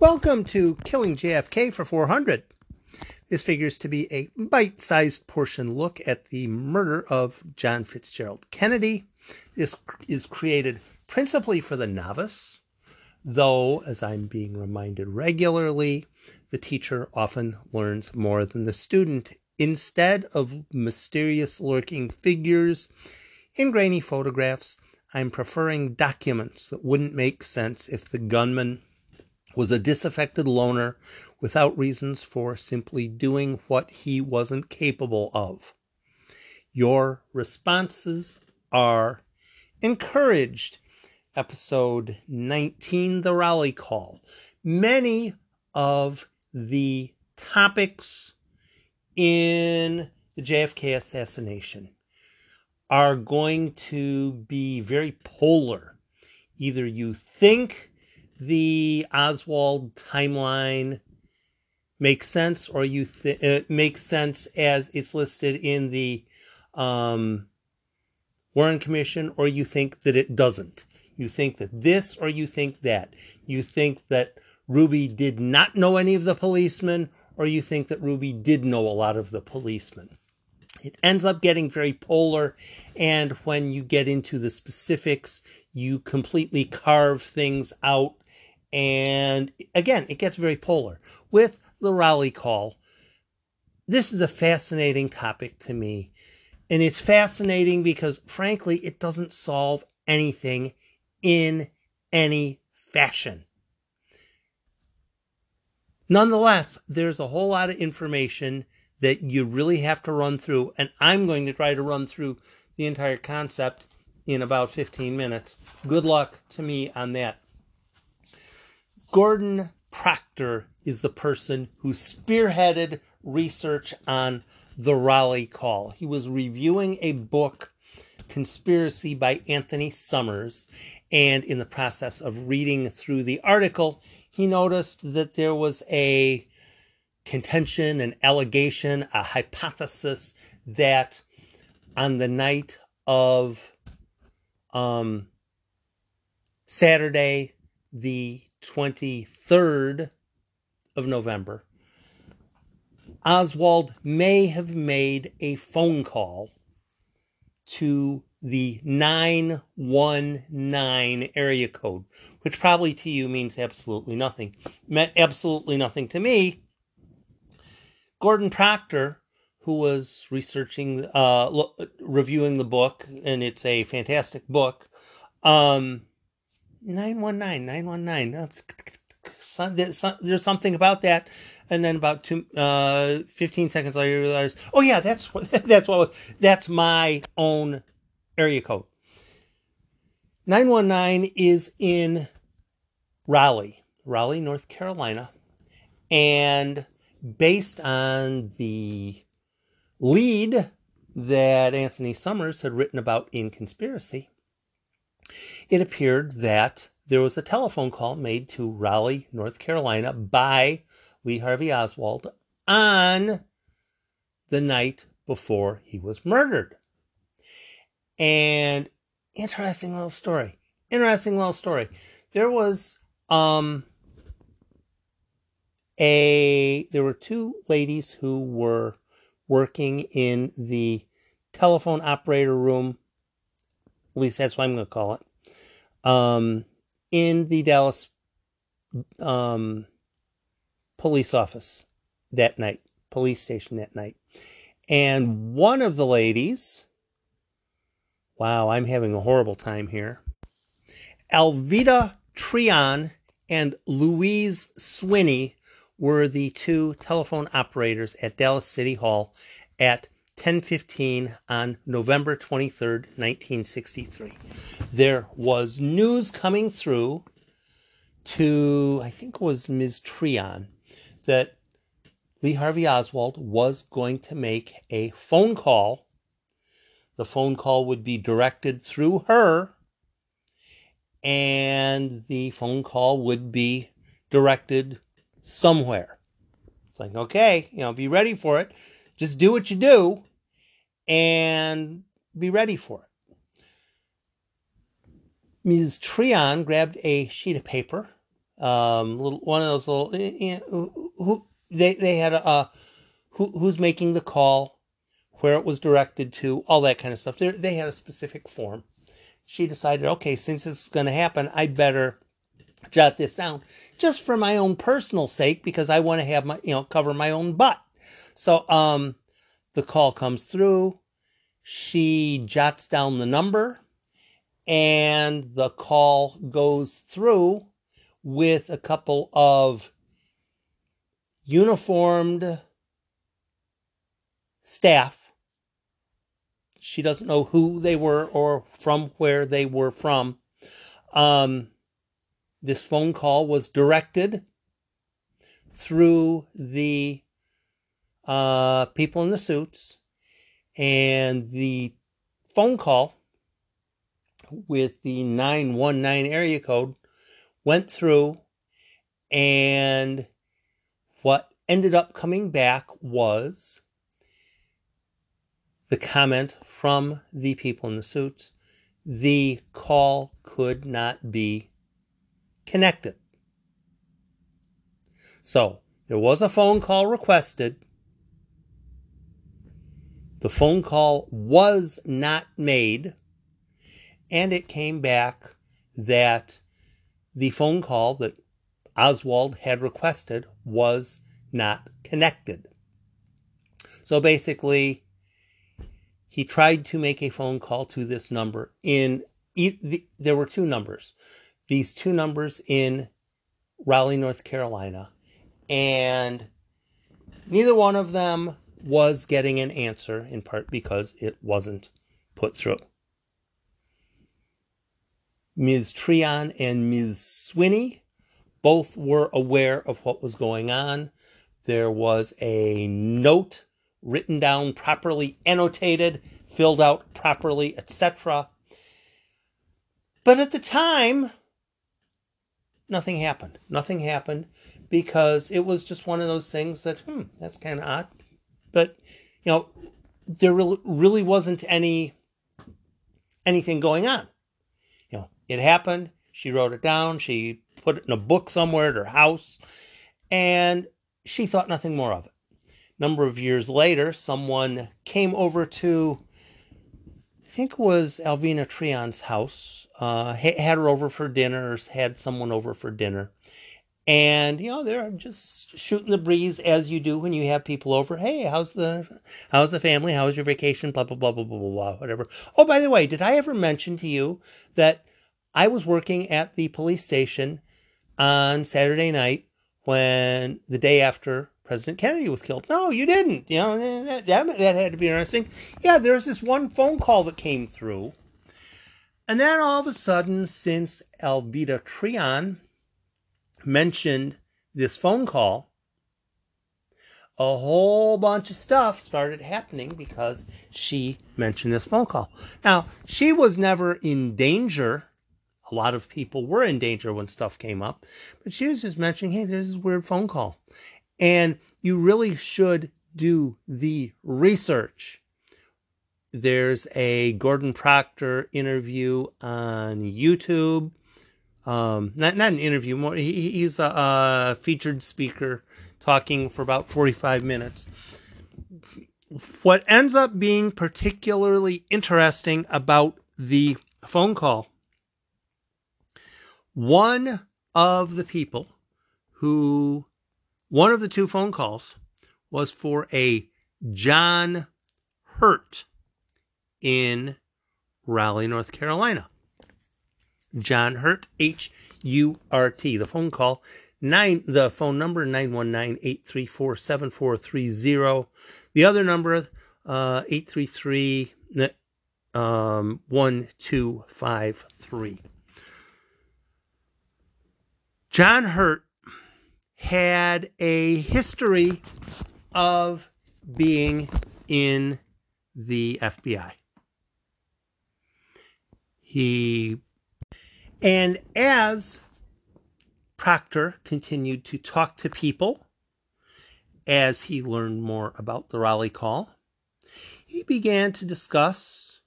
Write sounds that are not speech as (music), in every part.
Welcome to Killing JFK for 400. This figures to be a bite sized portion look at the murder of John Fitzgerald Kennedy. This is created principally for the novice, though, as I'm being reminded regularly, the teacher often learns more than the student. Instead of mysterious lurking figures in grainy photographs, I'm preferring documents that wouldn't make sense if the gunman was a disaffected loner without reasons for simply doing what he wasn't capable of. Your responses are encouraged. Episode 19 The Raleigh Call. Many of the topics in the JFK assassination are going to be very polar. Either you think the Oswald timeline makes sense, or you th- it makes sense as it's listed in the um, Warren Commission, or you think that it doesn't. You think that this, or you think that. You think that Ruby did not know any of the policemen, or you think that Ruby did know a lot of the policemen. It ends up getting very polar, and when you get into the specifics, you completely carve things out and again, it gets very polar. With the Raleigh call, this is a fascinating topic to me. And it's fascinating because, frankly, it doesn't solve anything in any fashion. Nonetheless, there's a whole lot of information that you really have to run through, and I'm going to try to run through the entire concept in about 15 minutes. Good luck to me on that. Gordon Proctor is the person who spearheaded research on the Raleigh Call. He was reviewing a book, Conspiracy by Anthony Summers, and in the process of reading through the article, he noticed that there was a contention, an allegation, a hypothesis that on the night of um, Saturday, the 23rd of November, Oswald may have made a phone call to the 919 area code, which probably to you means absolutely nothing. Meant absolutely nothing to me. Gordon Proctor, who was researching, uh, reviewing the book, and it's a fantastic book, um, 919, 919. There's something about that. And then about two, uh, 15 seconds later, you realize, oh yeah, that's what, (laughs) that's what was, that's my own area code. 919 is in Raleigh, Raleigh, North Carolina. And based on the lead that Anthony Summers had written about in Conspiracy, it appeared that there was a telephone call made to Raleigh, North Carolina by Lee Harvey Oswald on the night before he was murdered. And interesting little story. Interesting little story. There was um a there were two ladies who were working in the telephone operator room at least that's what I'm going to call it, um, in the Dallas um, police office that night, police station that night. And one of the ladies, wow, I'm having a horrible time here. Alvita Treon and Louise Swinney were the two telephone operators at Dallas City Hall at 1015 on November 23rd, 1963. There was news coming through to, I think it was Ms. Treon, that Lee Harvey Oswald was going to make a phone call. The phone call would be directed through her, and the phone call would be directed somewhere. It's like, okay, you know, be ready for it. Just do what you do and be ready for it. Ms. Treon grabbed a sheet of paper um, little, one of those little, you know, who, they, they had a, uh, who, who's making the call, where it was directed to, all that kind of stuff. They, they had a specific form. She decided, okay, since this is going to happen, I better jot this down just for my own personal sake because I want to have my, you know, cover my own butt. So, um, the call comes through. She jots down the number and the call goes through with a couple of uniformed staff. She doesn't know who they were or from where they were from. Um, this phone call was directed through the uh, people in the suits, and the phone call with the 919 area code went through, and what ended up coming back was the comment from the people in the suits the call could not be connected. So there was a phone call requested. The phone call was not made, and it came back that the phone call that Oswald had requested was not connected. So basically, he tried to make a phone call to this number in there were two numbers these two numbers in Raleigh, North Carolina, and neither one of them was getting an answer, in part because it wasn't put through. Ms. Treon and Ms. Swinney both were aware of what was going on. There was a note written down properly, annotated, filled out properly, etc. But at the time, nothing happened. Nothing happened because it was just one of those things that, hmm, that's kind of odd. But, you know, there really wasn't any anything going on. You know, it happened. She wrote it down. She put it in a book somewhere at her house, and she thought nothing more of it. Number of years later, someone came over to, I think it was Alvina Treon's house, uh, had her over for dinner, had someone over for dinner. And you know they're just shooting the breeze as you do when you have people over. Hey, how's the how's the family? How's your vacation? Blah blah blah blah blah blah whatever. Oh, by the way, did I ever mention to you that I was working at the police station on Saturday night when the day after President Kennedy was killed. No, you didn't. You know that, that, that had to be interesting. Yeah, there's this one phone call that came through and then all of a sudden, since Alvina Treon mentioned this phone call, a whole bunch of stuff started happening because she mentioned this phone call. Now, she was never in danger. A lot of people were in danger when stuff came up, but she was just mentioning, hey, there's this weird phone call. And you really should do the research there's a Gordon Proctor interview on YouTube. Um, not not an interview, more he, he's a, a featured speaker talking for about 45 minutes. What ends up being particularly interesting about the phone call, one of the people who, one of the two phone calls was for a John Hurt in Raleigh, North Carolina. John Hurt, H U R T. The phone call nine. The phone number 919-834-7430. The other number uh 833 um 1253. John Hurt had a history of being in the FBI. He and as Proctor continued to talk to people as he learned more about the Raleigh call, he began to discuss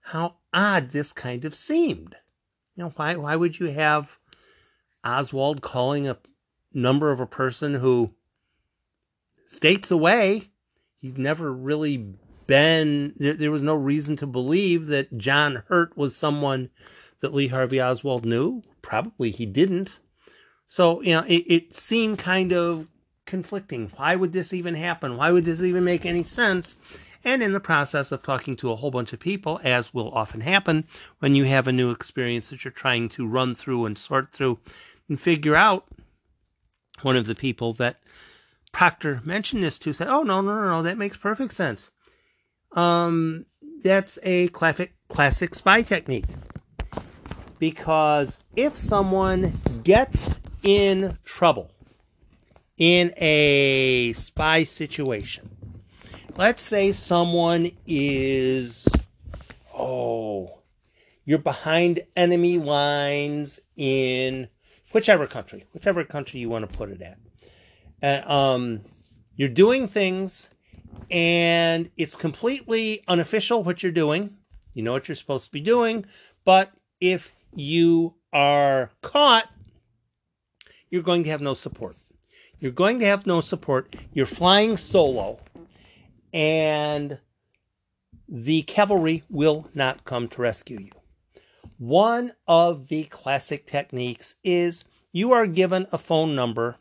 how odd this kind of seemed. You know, why why would you have Oswald calling a number of a person who states away. He'd never really been, there, there was no reason to believe that John Hurt was someone that Lee Harvey Oswald knew. Probably he didn't. So, you know, it, it seemed kind of conflicting. Why would this even happen? Why would this even make any sense? And in the process of talking to a whole bunch of people, as will often happen when you have a new experience that you're trying to run through and sort through and figure out, one of the people that Proctor mentioned this to said, "Oh no, no, no, no, that makes perfect sense. Um, that's a classic classic spy technique because if someone gets in trouble in a spy situation, let's say someone is, oh, you're behind enemy lines in whichever country, whichever country you want to put it at. Uh, um, you're doing things and it's completely unofficial what you're doing. You know what you're supposed to be doing, but if you are caught, you're going to have no support. You're going to have no support. You're flying solo, and the cavalry will not come to rescue you. One of the classic techniques is you are given a phone number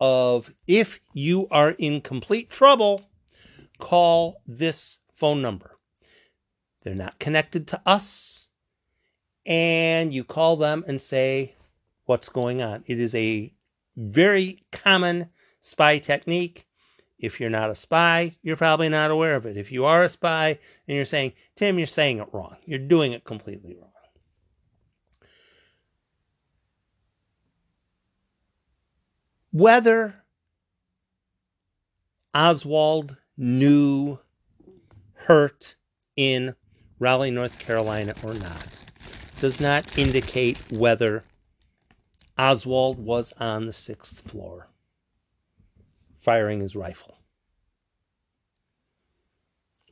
of if you are in complete trouble, call this phone number. They're not connected to us. And you call them and say what's going on. It is a very common spy technique. If you're not a spy, you're probably not aware of it. If you are a spy and you're saying, Tim, you're saying it wrong, you're doing it completely wrong. Whether Oswald knew Hurt in Raleigh, North Carolina or not does not indicate whether Oswald was on the sixth floor firing his rifle.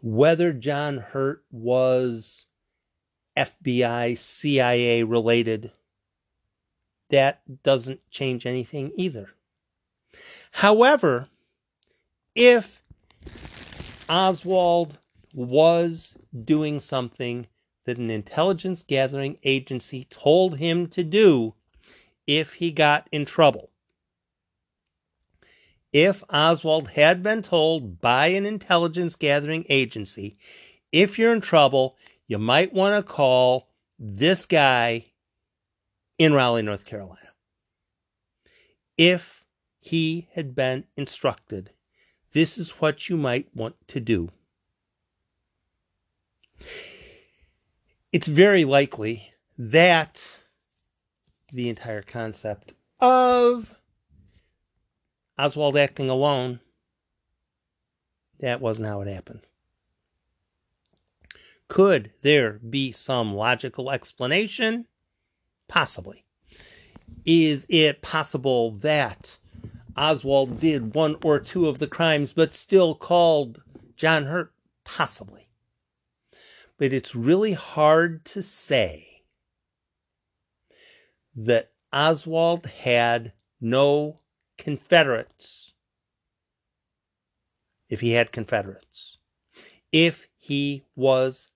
Whether John Hurt was FBI, CIA related, that doesn't change anything either. However, if Oswald was doing something that an intelligence gathering agency told him to do if he got in trouble. If Oswald had been told by an intelligence gathering agency, if you're in trouble, you might want to call this guy in Raleigh, North Carolina. If he had been instructed this is what you might want to do. It's very likely that the entire concept of Oswald acting alone, that wasn't how it happened. Could there be some logical explanation? Possibly. Is it possible that Oswald did one or two of the crimes, but still called John Hurt? Possibly. But it's really hard to say that Oswald had no Confederates if he had Confederates. If he was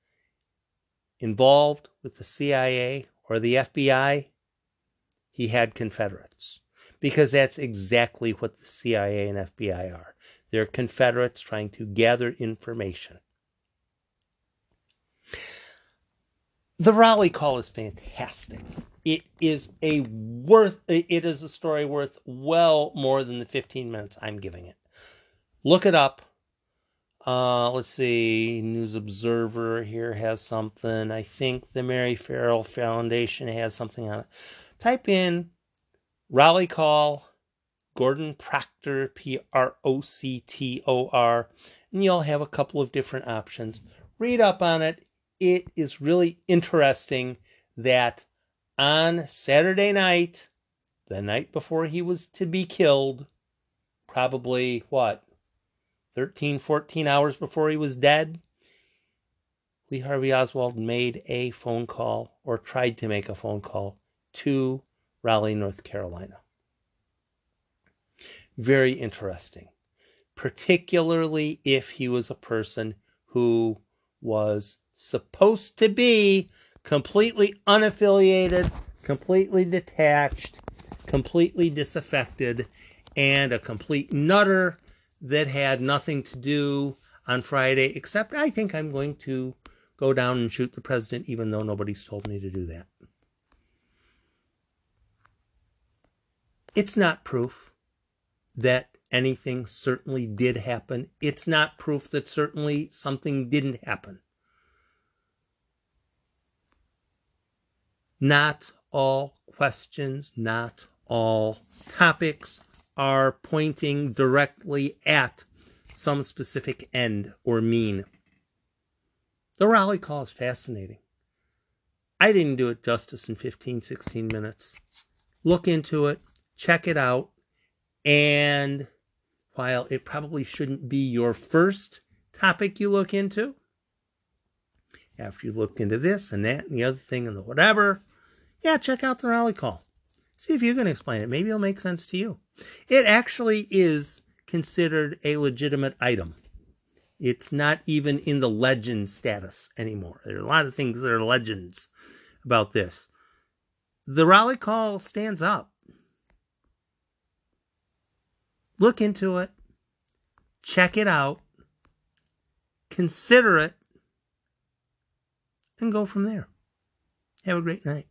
involved with the CIA or the FBI, he had Confederates because that's exactly what the CIA and FBI are. They're Confederates trying to gather information. The Raleigh call is fantastic. It is a worth it is a story worth well more than the 15 minutes I'm giving it. Look it up. Uh, let's see. News Observer here has something. I think the Mary Ferrell Foundation has something on it. Type in Raleigh Call, Gordon Proctor, P R O C T O R, and you'll have a couple of different options. Read up on it. It is really interesting that on Saturday night, the night before he was to be killed, probably what, 13, 14 hours before he was dead, Lee Harvey Oswald made a phone call or tried to make a phone call to Raleigh, North Carolina. Very interesting, particularly if he was a person who was supposed to be completely unaffiliated, completely detached, completely disaffected, and a complete nutter that had nothing to do on Friday, except I think I'm going to go down and shoot the president, even though nobody's told me to do that. It's not proof that anything certainly did happen. It's not proof that certainly something didn't happen. Not all questions, not all topics are pointing directly at some specific end or mean. The Raleigh call is fascinating. I didn't do it justice in 15, 16 minutes. Look into it, check it out, and while it probably shouldn't be your first topic you look into, after you looked into this and that and the other thing and the whatever, yeah, check out the Raleigh call. See if you can explain it. Maybe it'll make sense to you. It actually is considered a legitimate item. It's not even in the legend status anymore. There are a lot of things that are legends about this. The Raleigh call stands up. Look into it, check it out, consider it, and go from there. Have a great night.